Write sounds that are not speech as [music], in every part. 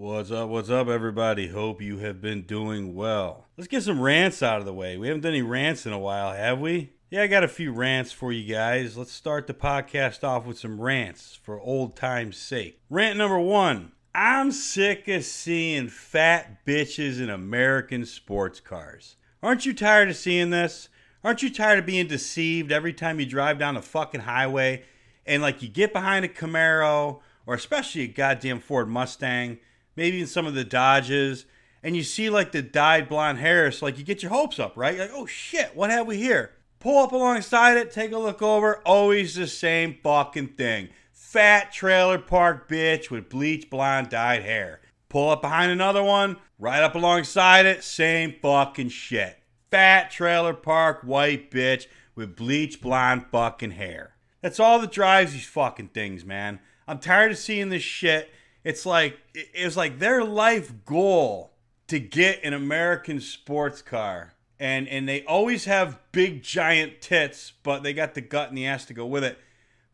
What's up? What's up, everybody? Hope you have been doing well. Let's get some rants out of the way. We haven't done any rants in a while, have we? Yeah, I got a few rants for you guys. Let's start the podcast off with some rants for old time's sake. Rant number one I'm sick of seeing fat bitches in American sports cars. Aren't you tired of seeing this? Aren't you tired of being deceived every time you drive down the fucking highway and like you get behind a Camaro or especially a goddamn Ford Mustang, maybe even some of the Dodges, and you see like the dyed blonde hair, so like you get your hopes up, right? Like, oh shit, what have we here? Pull up alongside it, take a look over, always the same fucking thing. Fat trailer park bitch with bleach blonde dyed hair. Pull up behind another one, right up alongside it, same fucking shit. Fat trailer park white bitch with bleach blonde fucking hair. That's all that drives these fucking things, man. I'm tired of seeing this shit. It's like it's like their life goal to get an American sports car and and they always have big giant tits, but they got the gut and the ass to go with it.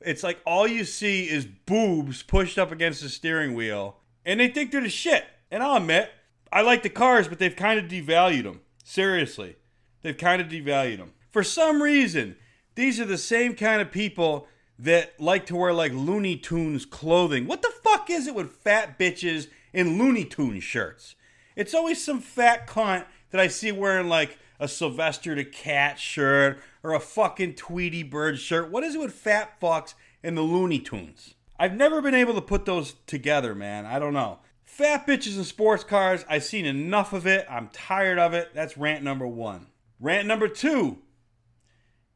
It's like all you see is boobs pushed up against the steering wheel, and they think they're the shit. And I'll admit, I like the cars, but they've kind of devalued them. Seriously, they've kind of devalued them. For some reason, these are the same kind of people that like to wear like Looney Tunes clothing. What the fuck is it with fat bitches in Looney Tunes shirts? It's always some fat cunt that I see wearing like a Sylvester the Cat shirt or a fucking Tweety Bird shirt. What is it with fat fucks and the Looney Tunes? I've never been able to put those together, man. I don't know. Fat bitches in sports cars, I've seen enough of it. I'm tired of it. That's rant number one. Rant number two.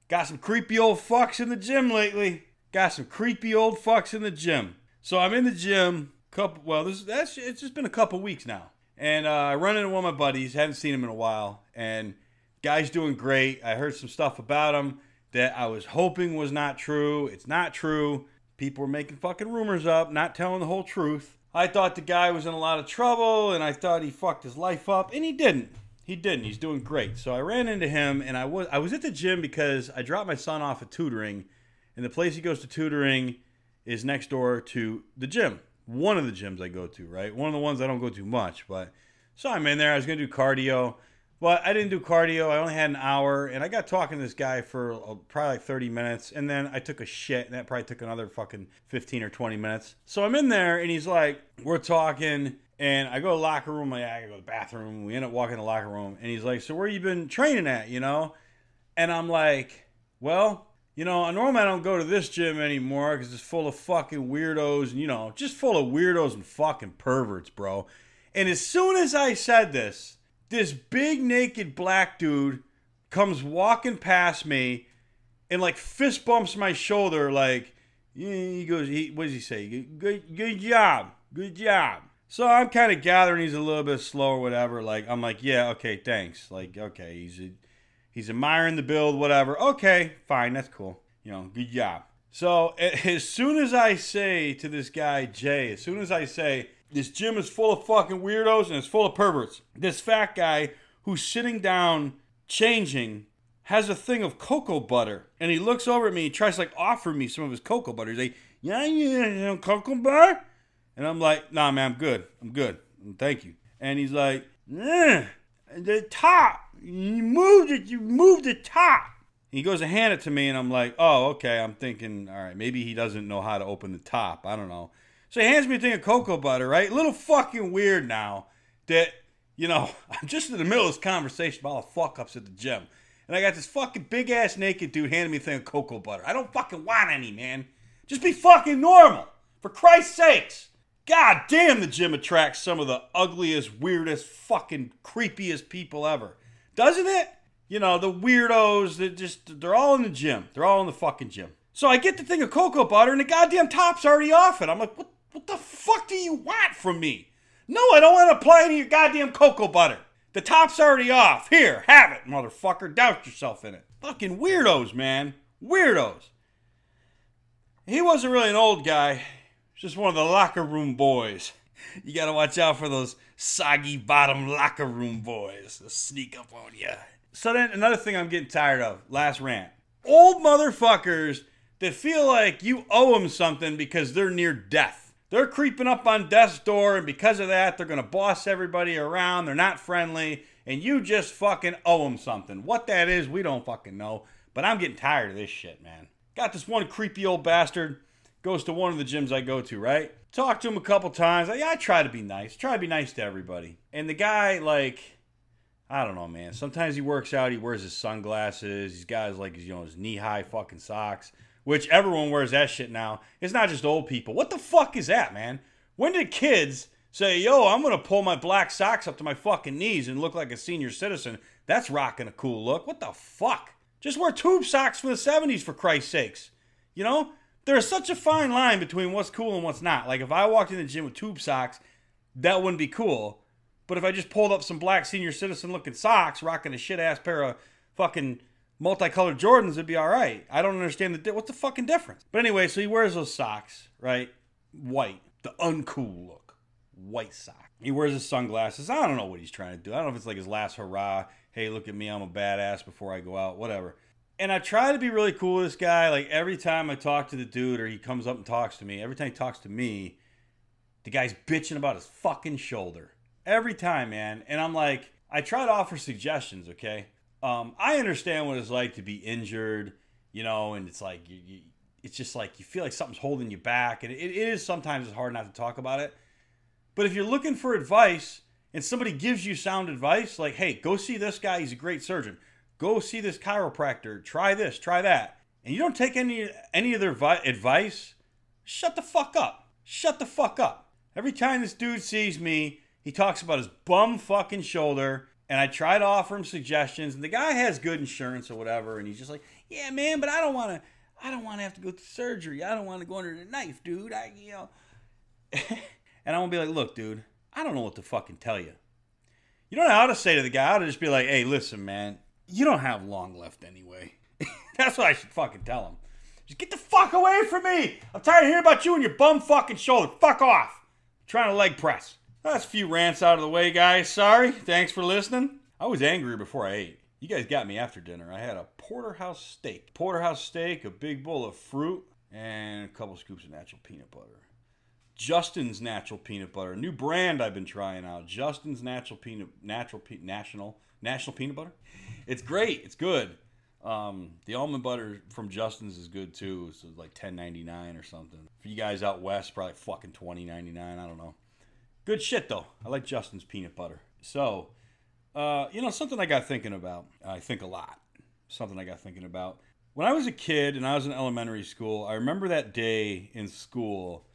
Got some creepy old fucks in the gym lately. Got some creepy old fucks in the gym. So I'm in the gym. Couple. Well, this that's it's just been a couple weeks now, and uh, I run into one of my buddies. Haven't seen him in a while, and Guy's doing great. I heard some stuff about him that I was hoping was not true. It's not true. People were making fucking rumors up, not telling the whole truth. I thought the guy was in a lot of trouble and I thought he fucked his life up, and he didn't. He didn't. He's doing great. So I ran into him and I was I was at the gym because I dropped my son off at tutoring, and the place he goes to tutoring is next door to the gym. One of the gyms I go to, right? One of the ones I don't go to much, but so I'm in there. I was gonna do cardio. But I didn't do cardio. I only had an hour, and I got talking to this guy for uh, probably like 30 minutes, and then I took a shit, and that probably took another fucking 15 or 20 minutes. So I'm in there, and he's like, we're talking, and I go to the locker room. I go to the bathroom. We end up walking to the locker room, and he's like, so where you been training at, you know? And I'm like, well, you know, normally I don't go to this gym anymore because it's full of fucking weirdos, and you know, just full of weirdos and fucking perverts, bro. And as soon as I said this, this big naked black dude comes walking past me and like fist bumps my shoulder like he goes he what does he say? Good good job good job. So i'm kind of gathering he's a little bit slow or whatever. Like i'm like yeah okay thanks. Like okay he's a, he's admiring the build whatever okay fine that's cool you know good job so as soon as i say to this guy jay as soon as i say this gym is full of fucking weirdos and it's full of perverts. This fat guy who's sitting down changing has a thing of cocoa butter. And he looks over at me, he tries to like offer me some of his cocoa butter. He's like, Yeah, yeah, cocoa butter? And I'm like, nah, man, I'm good. I'm good. Thank you. And he's like, eh, the top. You moved it, you moved the top. He goes to hand it to me, and I'm like, oh, okay. I'm thinking, all right, maybe he doesn't know how to open the top. I don't know. So he hands me a thing of cocoa butter, right? A little fucking weird now that, you know, [laughs] I'm just in the middle of this conversation about all the fuck ups at the gym. And I got this fucking big ass naked dude handing me a thing of cocoa butter. I don't fucking want any, man. Just be fucking normal. For Christ's sakes. God damn, the gym attracts some of the ugliest, weirdest, fucking creepiest people ever. Doesn't it? You know, the weirdos that just, they're all in the gym. They're all in the fucking gym. So I get the thing of cocoa butter and the goddamn top's already off it. I'm like, what what the fuck do you want from me? No, I don't want to apply any of your goddamn cocoa butter. The top's already off. Here, have it, motherfucker. Douse yourself in it. Fucking weirdos, man. Weirdos. He wasn't really an old guy. Just one of the locker room boys. You gotta watch out for those soggy bottom locker room boys. They'll sneak up on you. So then, another thing I'm getting tired of. Last rant. Old motherfuckers that feel like you owe them something because they're near death. They're creeping up on death's door, and because of that, they're to boss everybody around. They're not friendly, and you just fucking owe them something. What that is, we don't fucking know. But I'm getting tired of this shit, man. Got this one creepy old bastard, goes to one of the gyms I go to, right? Talk to him a couple times. yeah, I try to be nice. Try to be nice to everybody. And the guy, like, I don't know, man. Sometimes he works out, he wears his sunglasses, he's got his, like, you know, his knee high fucking socks which everyone wears that shit now. It's not just old people. What the fuck is that, man? When did kids say, yo, I'm to pull my black socks up to my fucking knees and look like a senior citizen? That's rocking a cool look. What the fuck? Just wear tube socks from the 70s, for Christ's sakes. You know? There's such a fine line between what's cool and what's not. Like, if I walked in the gym with tube socks, that wouldn't be cool. But if I just pulled up some black senior citizen looking socks, rocking a shit ass pair of fucking multicolored Jordans it'd be all right. I don't understand the di- what's the fucking difference. But anyway, so he wears those socks, right? White, the uncool look, white sock. He wears his sunglasses. I don't know what he's trying to do. I don't know if it's like his last hurrah. Hey, look at me, I'm a badass before I go out, whatever. And I try to be really cool with this guy. Like every time I talk to the dude or he comes up and talks to me, every time he talks to me, the guy's bitching about his fucking shoulder. Every time, man. And I'm like, I try to offer suggestions, okay? Um, I understand what it's like to be injured, you know, and it's like you, you, it's just like you feel like something's holding you back, and it, it is sometimes it's hard not to talk about it. But if you're looking for advice and somebody gives you sound advice, like, "Hey, go see this guy; he's a great surgeon. Go see this chiropractor. Try this, try that," and you don't take any any of their vi- advice, shut the fuck up. Shut the fuck up. Every time this dude sees me, he talks about his bum fucking shoulder and I try to offer him suggestions, and the guy has good insurance or whatever, and he's just like, "Yeah, man, but I don't want to. I don't want to have to go through surgery. I don't want to go under the knife, dude. I, you know." [laughs] and I'm gonna be like, "Look, dude, I don't know what to fucking tell you. You don't know how to say to the guy. I ought to just be like, "Hey, listen, man, you don't have long left anyway." [laughs] That's what I should fucking tell him. Just get the fuck away from me. I'm tired of hearing about you and your bum fucking shoulder. Fuck off. I'm trying to leg press. That's a few rants out of the way, guys. Sorry. Thanks for listening. I was angry before I ate. You guys got me after dinner. I had a porterhouse steak. Porterhouse steak, a big bowl of fruit, and a couple scoops of natural peanut butter. Justin's natural peanut butter, a new brand I've been trying out. Justin's natural peanut, natural pe- national, national peanut butter. It's great. It's good. Um, the almond butter from Justin's is good too. It's like ten ninety nine or something. For you guys out west, probably fucking twenty ninety nine. I don't know. Good shit though. I like Justin's peanut butter. So, uh, you know, something I got thinking about. I think a lot. Something I got thinking about. When I was a kid and I was in elementary school, I remember that day in school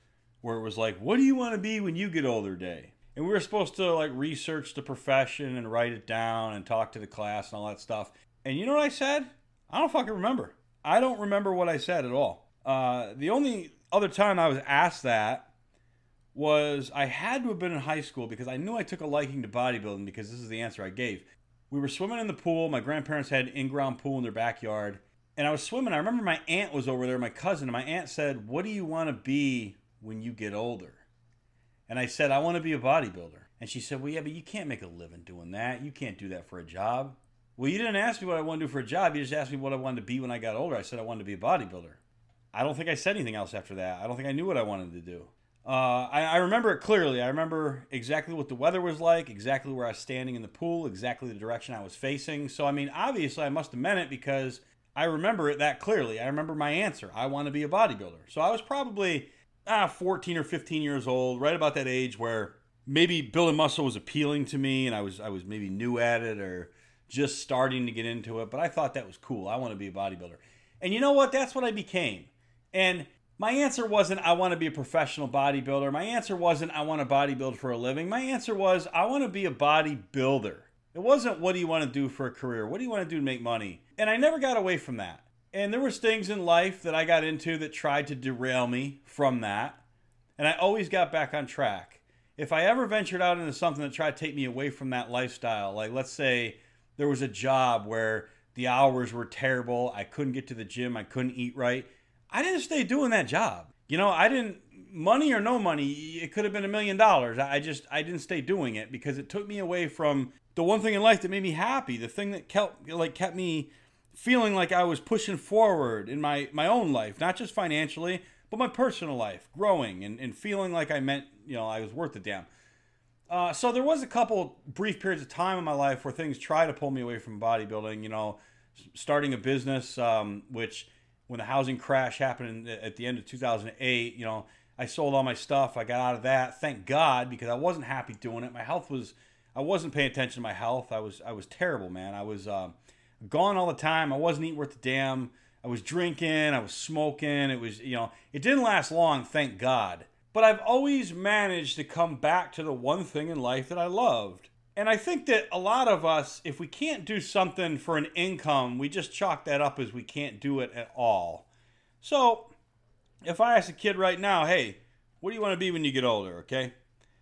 where it was like, "What do you want to be when you get older?" Day, and we were supposed to like research the profession and write it down and talk to the class and all that stuff. And you know what I said? I don't fucking remember. I don't remember what I said at all. Uh, the only other time I was asked that was I had to have been in high school because I knew I took a liking to bodybuilding because this is the answer I gave. We were swimming in the pool. My grandparents had an in-ground pool in their backyard, and I was swimming. I remember my aunt was over there, my cousin, and my aunt said, "What do you want to be when you get older?" And I said, "I want to be a bodybuilder." And she said, "Well, yeah, but you can't make a living doing that. You can't do that for a job." Well, you didn't ask me what I want to do for a job. You just asked me what I wanted to be when I got older. I said I wanted to be a bodybuilder. I don't think I said anything else after that. I don't think I knew what I wanted to do. Uh, I, I, remember it clearly. I remember exactly what the weather was like, exactly where I was standing in the pool, exactly the direction I was facing. So, I mean, obviously, I must have meant it because I remember it that clearly. I remember my answer. I want to be a bodybuilder. So, I was probably ah, 14 or 15 years old, right about that age where maybe building muscle was appealing to me and I was, I was maybe new at it or just starting to get into it. But I thought that was cool. I want to be a bodybuilder. And you know what? That's what I became. And my answer wasn't, I want to be a professional bodybuilder. My answer wasn't, I want to bodybuild for a living. My answer was, I want to be a bodybuilder. It wasn't, what do you want to do for a career? What do you want to do to make money? And I never got away from that. And there was things in life that I got into that tried to derail me from that. And I always got back on track. If I ever ventured out into something that tried to take me away from that lifestyle, like let's say there was a job where the hours were terrible, I couldn't get to the gym, I couldn't eat right, I didn't stay doing that job. You know, I didn't money or no money, it could have been a million dollars. I just I didn't stay doing it because it took me away from the one thing in life that made me happy, the thing that kept like kept me feeling like I was pushing forward in my my own life, not just financially, but my personal life, growing and, and feeling like I meant, you know, I was worth the damn. Uh, so there was a couple brief periods of time in my life where things tried to pull me away from bodybuilding. You know, starting a business, um, which when the housing crash happened at the end of 2008, you know, I sold all my stuff. I got out of that. Thank God, because I wasn't happy doing it. My health was, I wasn't paying attention to my health. I was, I was terrible, man. I was uh, gone all the time. I wasn't eating worth the damn. I was drinking. I was smoking. It was, you know, it didn't last long. Thank God. But I've always managed to come back to the one thing in life that I loved. And I think that a lot of us, if we can't do something for an income, we just chalk that up as we can't do it at all. So, if I ask a kid right now, hey, what do you want to be when you get older, okay?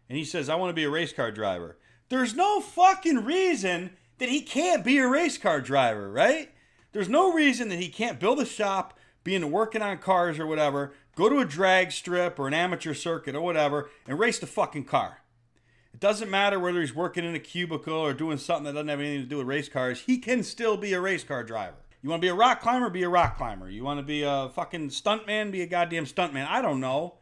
And he says, I want to be a race car driver. There's no fucking reason that he can't be a race car driver, right? There's no reason that he can't build a shop, be into working on cars or whatever, Go to a drag strip or an amateur circuit or whatever and race the fucking car. It doesn't matter whether he's working in a cubicle or doing something that doesn't have anything to do with race cars. He can still be a race car driver. You want to be a rock climber? Be a rock climber. You want to be a fucking stuntman? Be a goddamn stuntman. I don't know.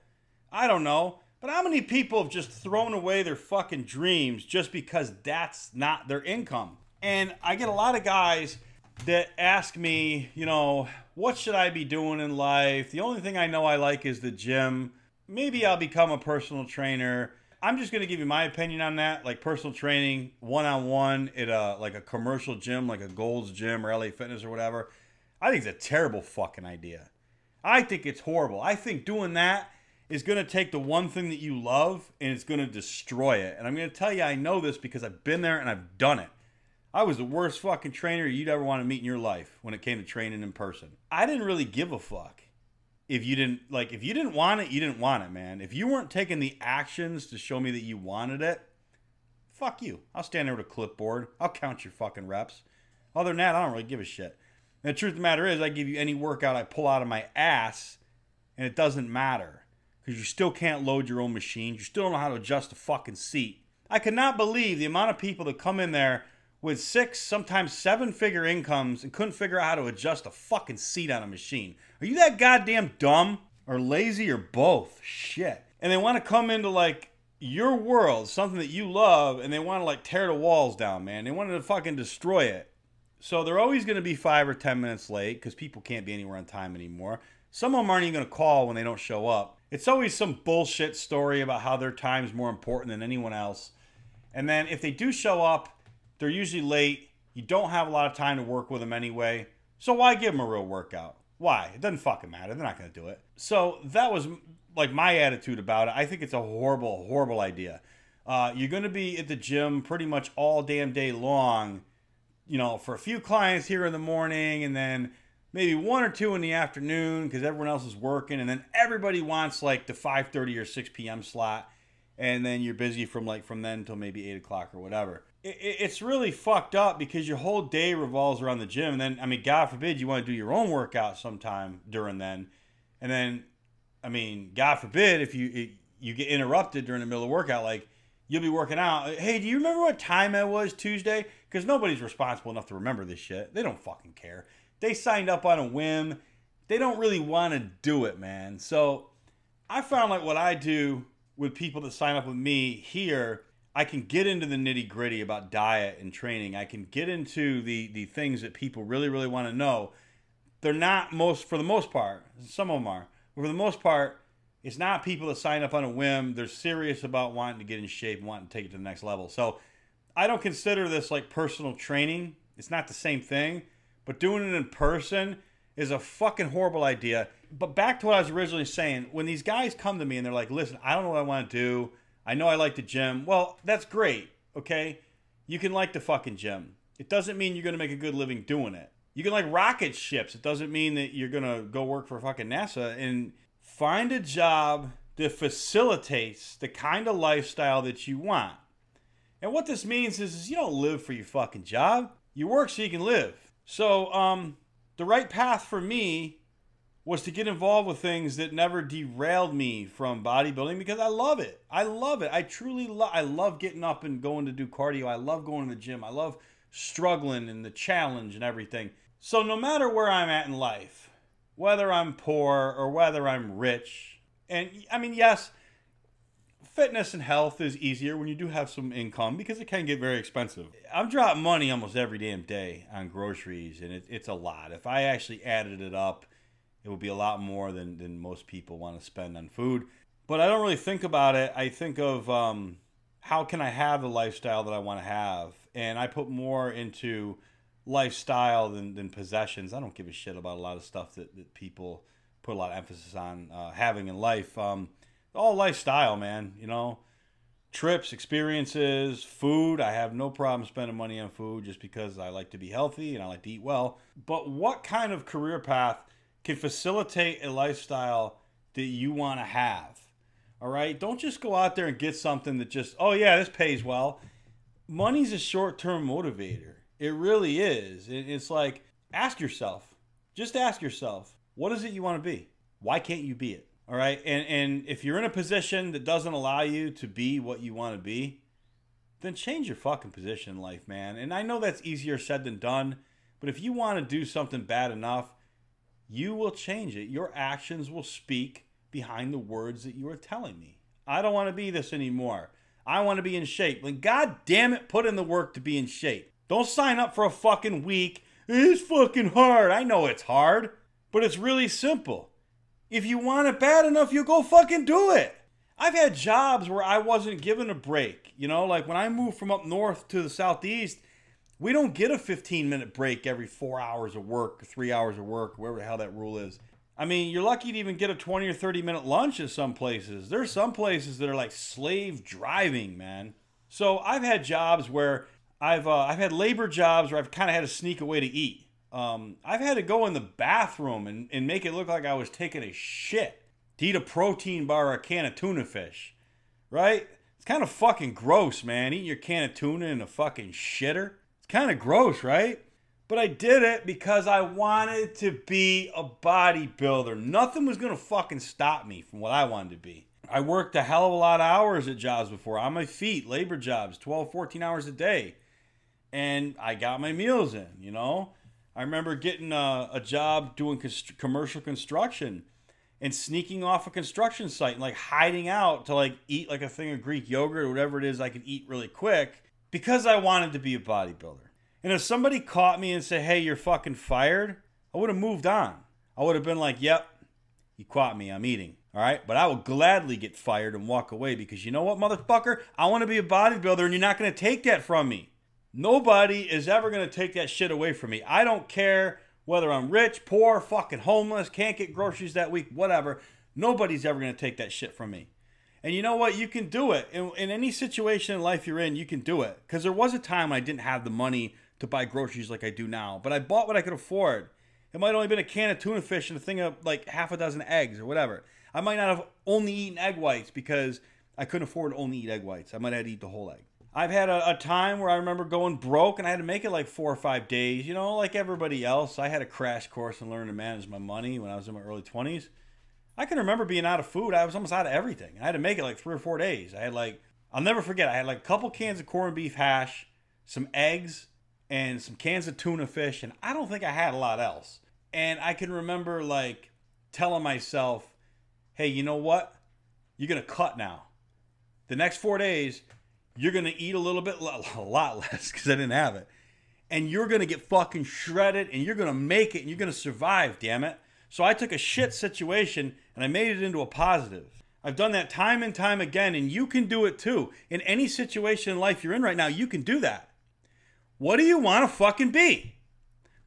I don't know. But how many people have just thrown away their fucking dreams just because that's not their income? And I get a lot of guys that ask me, you know, what should I be doing in life? The only thing I know I like is the gym. Maybe I'll become a personal trainer. I'm just gonna give you my opinion on that. Like personal training, one on one at a like a commercial gym, like a Gold's Gym or LA Fitness or whatever. I think it's a terrible fucking idea. I think it's horrible. I think doing that is gonna take the one thing that you love and it's gonna destroy it. And I'm gonna tell you, I know this because I've been there and I've done it. I was the worst fucking trainer you'd ever want to meet in your life when it came to training in person. I didn't really give a fuck. If you didn't like if you didn't want it, you didn't want it, man. If you weren't taking the actions to show me that you wanted it, fuck you. I'll stand there with a clipboard. I'll count your fucking reps. Other than that, I don't really give a shit. And the truth of the matter is, I give you any workout I pull out of my ass, and it doesn't matter because you still can't load your own machine. You still don't know how to adjust a fucking seat. I cannot believe the amount of people that come in there with six, sometimes seven figure incomes and couldn't figure out how to adjust a fucking seat on a machine. Are you that goddamn dumb or lazy or both? Shit. And they want to come into like your world, something that you love, and they want to like tear the walls down, man. They want to fucking destroy it. So they're always going to be five or ten minutes late because people can't be anywhere on time anymore. Some of them aren't even going to call when they don't show up. It's always some bullshit story about how their time's more important than anyone else. And then if they do show up, they're usually late. You don't have a lot of time to work with them anyway. So why give them a real workout? Why? It doesn't fucking matter. They're not going to do it. So that was like my attitude about it. I think it's a horrible, horrible idea. Uh, you're going to be at the gym pretty much all damn day long, you know, for a few clients here in the morning and then maybe one or two in the afternoon because everyone else is working. And then everybody wants like the 5.30 or 6 p.m. slot. And then you're busy from like from then until maybe 8 o'clock or whatever it, it's really fucked up because your whole day revolves around the gym. And then, I mean, God forbid you want to do your own workout sometime during then. And then, I mean, God forbid if you you get interrupted during the middle of workout, like you'll be working out. Hey, do you remember what time it was Tuesday? Because nobody's responsible enough to remember this shit. They don't fucking care. They signed up on a whim. They don't really want to do it, man. So I found like what I do with people that sign up with me here I can get into the nitty gritty about diet and training. I can get into the the things that people really really want to know. They're not most for the most part. Some of them are, but for the most part, it's not people that sign up on a whim. They're serious about wanting to get in shape wanting to take it to the next level. So I don't consider this like personal training. It's not the same thing, but doing it in person is a fucking horrible idea. But back to what I was originally saying, when these guys come to me and they're like, "Listen, I don't know what I want to do." I know I like the gym. Well, that's great, okay? You can like the fucking gym. It doesn't mean you're going to make a good living doing it. You can like rocket ships. It doesn't mean that you're going to go work for fucking NASA and find a job that facilitates the kind of lifestyle that you want. And what this means is, is you don't live for your fucking job. You work so you can live. So, um, the right path for me was to get involved with things that never derailed me from bodybuilding because I love it. I love it. I truly love I love getting up and going to do cardio. I love going to the gym. I love struggling and the challenge and everything. So no matter where I'm at in life, whether I'm poor or whether I'm rich. And I mean, yes, fitness and health is easier when you do have some income because it can get very expensive. I'm dropping money almost every damn day on groceries, and it, it's a lot. If I actually added it up, it would be a lot more than, than most people want to spend on food. But I don't really think about it. I think of um, how can I have the lifestyle that I want to have, and I put more into lifestyle than, than possessions. I don't give a shit about a lot of stuff that, that people put a lot of emphasis on uh, having in life. Um, all lifestyle, man. You know, trips, experiences, food. I have no problem spending money on food just because I like to be healthy and I like to eat well. But what kind of career path can facilitate a lifestyle that you want to have? All right. Don't just go out there and get something that just, oh, yeah, this pays well. Money's a short term motivator. It really is. It's like, ask yourself, just ask yourself, what is it you want to be? Why can't you be it? All right. And and if you're in a position that doesn't allow you to be what you want to be, then change your fucking position in life, man. And I know that's easier said than done, but if you want to do something bad enough, you will change it. Your actions will speak behind the words that you are telling me. I don't want to be this anymore. I want to be in shape. Then god damn it, put in the work to be in shape. Don't sign up for a fucking week. It's fucking hard. I know it's hard, but it's really simple. If you want it bad enough, you go fucking do it. I've had jobs where I wasn't given a break. You know, like when I moved from up north to the southeast, we don't get a 15 minute break every four hours of work, three hours of work, whatever the hell that rule is. I mean, you're lucky to even get a 20 or 30 minute lunch at some places. There's some places that are like slave driving, man. So I've had jobs where I've uh, I've had labor jobs where I've kind of had to sneak away to eat. Um, I've had to go in the bathroom and, and make it look like I was taking a shit to eat a protein bar or a can of tuna fish, right? It's kind of fucking gross, man. Eating your can of tuna in a fucking shitter. Kind of gross, right? But I did it because I wanted to be a bodybuilder. Nothing was going to fucking stop me from what I wanted to be. I worked a hell of a lot of hours at jobs before on my feet, labor jobs, 12, 14 hours a day. And I got my meals in, you know? I remember getting a, a job doing const- commercial construction and sneaking off a construction site and like hiding out to like eat like a thing of Greek yogurt or whatever it is I could eat really quick because I wanted to be a bodybuilder. And if somebody caught me and said, "Hey, you're fucking fired," I would have moved on. I would have been like, "Yep, you caught me. I'm eating." All right, but I will gladly get fired and walk away because you know what, motherfucker? I want to be a bodybuilder, and you're not going to take that from me. Nobody is ever going to take that shit away from me. I don't care whether I'm rich, poor, fucking homeless, can't get groceries that week, whatever. Nobody's ever going to take that shit from me. And you know what? You can do it. In, in any situation in life you're in, you can do it. Because there was a time I didn't have the money to buy groceries like I do now, but I bought what I could afford. It might only been a can of tuna fish and a thing of like half a dozen eggs or whatever. I might not have only eaten egg whites because I couldn't afford to only eat egg whites. I might have to eat the whole egg. I've had a, a, time where I remember going broke and I had to make it like four or five days. You know, like everybody else, I had a crash course in learning to manage my money when I was in my early 20s. I can remember being out of food. I was almost out of everything. I had to make it like three or four days. I had like, I'll never forget, I had like a couple cans of corned beef hash, some eggs, and some cans of tuna fish. And I don't think I had a lot else. And I can remember like telling myself, hey, you know what? You're going to cut now. The next four days, you're going to eat a little bit, [laughs] a lot less because I didn't have it. And you're going to get fucking shredded and you're going to make it and you're going to survive, damn it. So I took a shit situation and I made it into a positive. I've done that time and time again, and you can do it too. In any situation in life you're in right now, you can do that. What do you want to fucking be?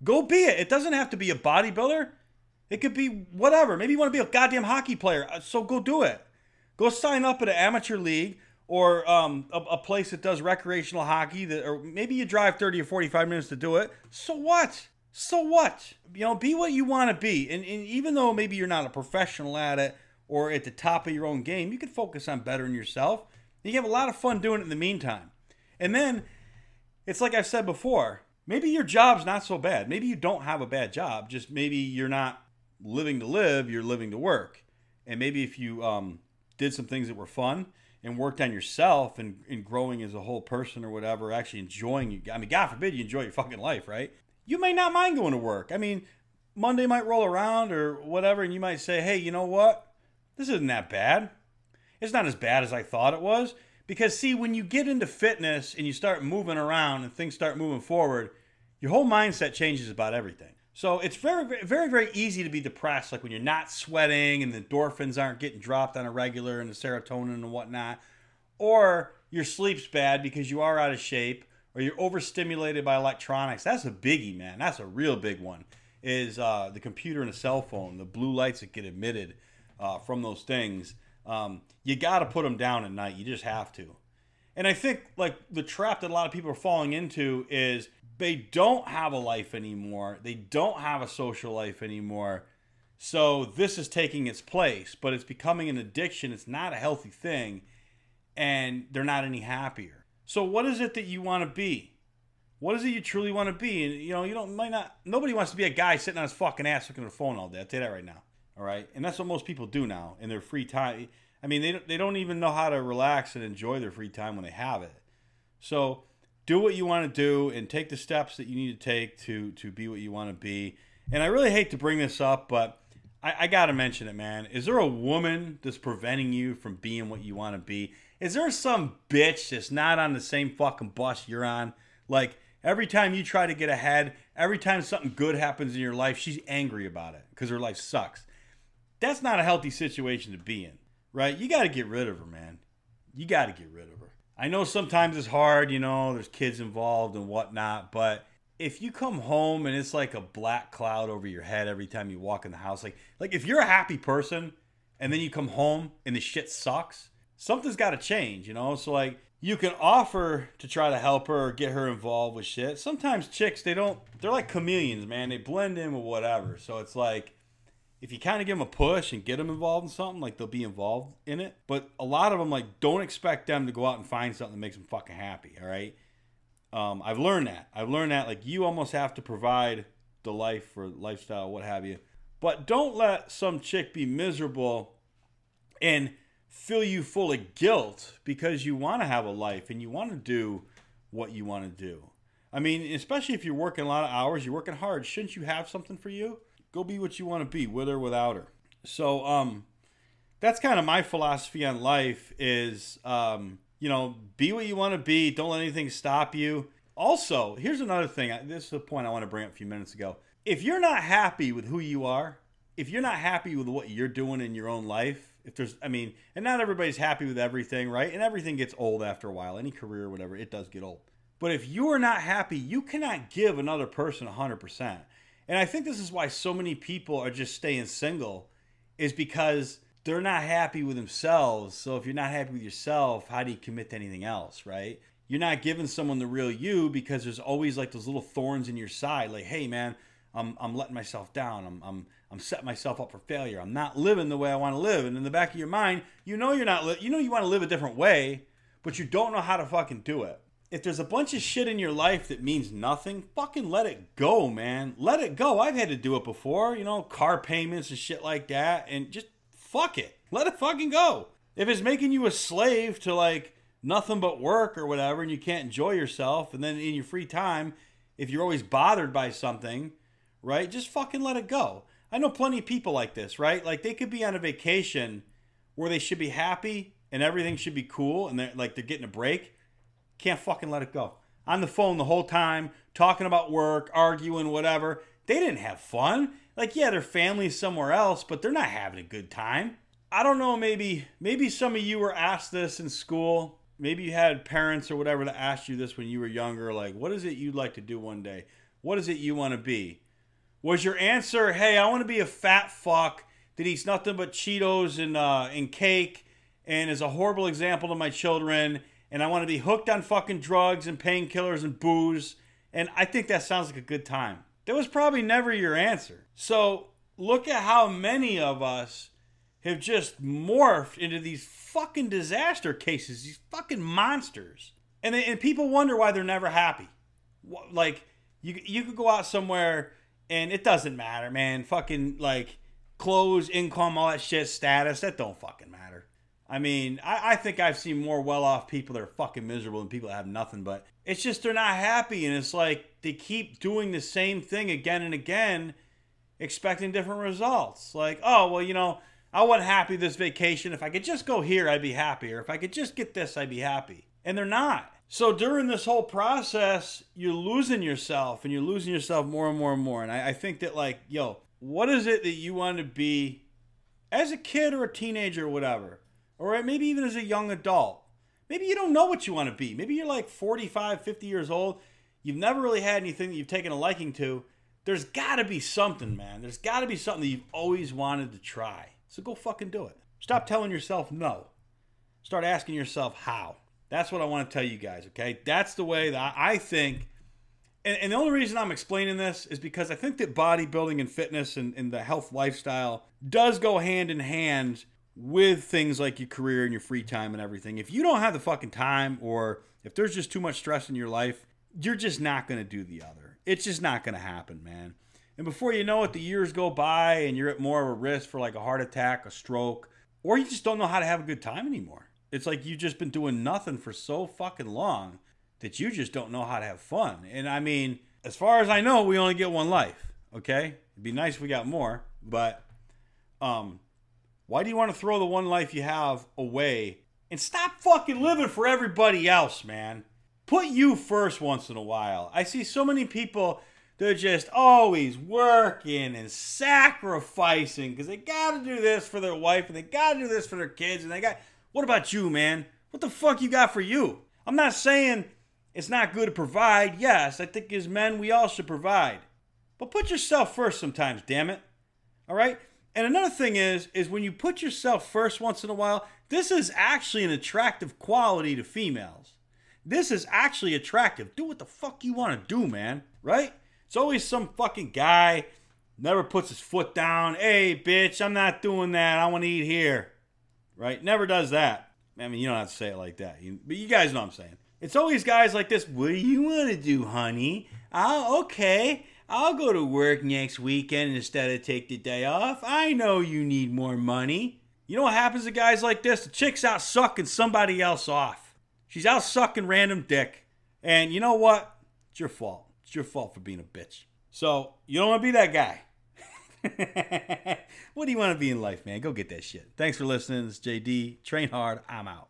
Go be it. It doesn't have to be a bodybuilder. It could be whatever. Maybe you want to be a goddamn hockey player. Uh, so go do it. Go sign up at an amateur league or um, a, a, place that does recreational hockey that or maybe you drive 30 or 45 minutes to do it so what so what? You know be what you want to be. And, and even though maybe you're not a professional at it or at the top of your own game you can focus on bettering yourself. You can have a lot of fun doing it in the meantime. And then it's like i've said before maybe your job's not so bad. Maybe you don't have a bad job just maybe you're not living to live you're living to work. And maybe if you um, did some things that were fun and worked on yourself and, and growing as a whole person or whatever, actually enjoying you. I mean, God forbid you enjoy your fucking life, right? You may not mind going to work. I mean, Monday might roll around or whatever, and you might say, hey, you know what? This isn't that bad. It's not as bad as I thought it was. Because, see, when you get into fitness and you start moving around and things start moving forward, your whole mindset changes about everything. So it's very, very, very easy to be depressed, like when you're not sweating and the endorphins aren't getting dropped on a regular and the serotonin and whatnot, or your sleep's bad because you are out of shape, or you're overstimulated by electronics. That's a biggie, man. That's a real big one. Is uh, the computer and the cell phone, the blue lights that get emitted uh, from those things. Um, you got to put them down at night. You just have to. And I think like the trap that a lot of people are falling into is they don't have a life anymore. They don't have a social life anymore. So this is taking its place, but it's becoming an addiction. It's not a healthy thing, and they're not any happier. So what is it that you want to be? What is it you truly want to be? And you know, you don't might not. Nobody wants to be a guy sitting on his fucking ass looking at a phone all day. I'll tell you that right now. All right, and that's what most people do now in their free time. I mean, they they don't even know how to relax and enjoy their free time when they have it. So do what you want to do and take the steps that you need to take to to be what you want to be. And I really hate to bring this up, but I, I got to mention it, man. Is there a woman that's preventing you from being what you want to be? Is there some bitch that's not on the same fucking bus you're on? Like every time you try to get ahead, every time something good happens in your life, she's angry about it because her life sucks. That's not a healthy situation to be in, right? You got to get rid of her, man. You got to get rid of her. I know sometimes it's hard, you know, there's kids involved and whatnot, but if you come home and it's like a black cloud over your head every time you walk in the house, like like if you're a happy person and then you come home and the shit sucks, something's got to change, you know? So like you can offer to try to help her or get her involved with shit. Sometimes chicks they don't they're like chameleons, man. They blend in with whatever. So it's like if you kind of give them a push and get them involved in something, like they'll be involved in it. But a lot of them, like, don't expect them to go out and find something that makes them fucking happy. All right. Um, I've learned that. I've learned that like you almost have to provide the life or lifestyle, what have you. But don't let some chick be miserable and fill you full of guilt because you want to have a life and you want to do what you want to do. I mean, especially if you're working a lot of hours, you're working hard. Shouldn't you have something for you? Go be what you want to be, with or without her. So, um, that's kind of my philosophy on life is, um, you know, be what you want to be. Don't let anything stop you. Also, here's another thing. This is a point I want to bring up a few minutes ago. If you're not happy with who you are, if you're not happy with what you're doing in your own life, if there's, I mean, and not everybody's happy with everything, right? And everything gets old after a while. Any career, whatever, it does get old. But if you are not happy, you cannot give another person 100%. And I think this is why so many people are just staying single, is because they're not happy with themselves. So if you're not happy with yourself, how do you commit to anything else, right? You're not giving someone the real you because there's always like those little thorns in your side, like, hey man, I'm, I'm letting myself down. I'm, I'm, I'm setting myself up for failure. I'm not living the way I want to live. And in the back of your mind, you know you're not, li- you know you want to live a different way, but you don't know how to fucking do it if there's a bunch of shit in your life that means nothing, fucking let it go, man. Let it go. I've had to do it before, you know, car payments and shit like that, and just fuck it. Let it fucking go. If it's making you a slave to like nothing but work or whatever, and you can't enjoy yourself, and then in your free time, if you're always bothered by something, right, just fucking let it go. I know plenty of people like this, right? Like they could be on a vacation where they should be happy and everything should be cool and they're like they're getting a break can't fucking let it go. On the phone the whole time, talking about work, arguing, whatever. They didn't have fun. Like, yeah, their family's somewhere else, but they're not having a good time. I don't know, maybe maybe some of you were asked this in school. Maybe you had parents or whatever that asked you this when you were younger, like, what is it you'd like to do one day? What is it you want to be? Was your answer, hey, I want to be a fat fuck that eats nothing but Cheetos and uh, and cake and is a horrible example to my children and I want to be hooked on fucking drugs and painkillers and booze. And I think that sounds like a good time. That was probably never your answer. So look at how many of us have just morphed into these fucking disaster cases, these fucking monsters. And, they, and people wonder why they're never happy. Like, you, you could go out somewhere and it doesn't matter, man. Fucking, like, clothes, income, all that shit, status, that don't fucking matter. I mean, I, I think I've seen more well off people that are fucking miserable than people that have nothing, but it's just they're not happy. And it's like they keep doing the same thing again and again. expecting different results. Like, oh, well, you know, I wasn't happy this vacation. If I could just go here, I'd be happy. Or if I could just get this, I'd be happy. And they're not. So during this whole process, you're losing yourself and you're losing yourself more and more and more. And I, I think that, like, yo, what is it that you want to be as a kid or a teenager or whatever? Or maybe even as a young adult? Maybe you don't know what you want to be. Maybe you're like 45, 50 years old. You've never really had anything that you've taken a liking to. There's got to be something, man. There's got to be something that you've always wanted to try. So go fucking do it. Stop telling yourself no. Start asking yourself how. That's what I want to tell you guys, okay? That's the way that I think. And, and the only reason I'm explaining this is because I think that bodybuilding and fitness and, and the health lifestyle does go hand in hand with things like your career and your free time and everything. If you don't have the fucking time or if there's just too much stress in your life, you're just not going to do the other. It's just not going to happen, man. And before you know it, the years go by and you're at more of a risk for like a heart attack, a stroke, or you just don't know how to have a good time anymore. It's like you've just been doing nothing for so fucking long that you just don't know how to have fun. And I mean, as far as I know, we only get one life, okay? It'd be nice if we got more, but um why do you want to throw the one life you have away and stop fucking living for everybody else, man? Put you first once in a while. I see so many people they're just always working and sacrificing because they got to do this for their wife and they got to do this for their kids and they got. What about you, man? What the fuck you got for you? I'm not saying it's not good to provide. Yes, I think as men we all should provide, but put yourself first sometimes. Damn it. All right. And another thing is, is when you put yourself first once in a while, this is actually an attractive quality to females. This is actually attractive. Do what the fuck you want to do, man. Right? It's always some fucking guy never puts his foot down. Hey, bitch, I'm not doing that. I want to eat here. Right? Never does that. I mean, you don't have to say it like that, you, but you guys know what I'm saying. It's always guys like this. What do you want to do, honey? Oh, okay. I'll go to work next weekend instead of take the day off. I know you need more money. You know what happens to guys like this? The chick's out sucking somebody else off. She's out sucking random dick. And you know what? It's your fault. It's your fault for being a bitch. So you don't want to be that guy. [laughs] what do you want to be in life, man? Go get that shit. Thanks for listening. It's JD. Train hard. I'm out.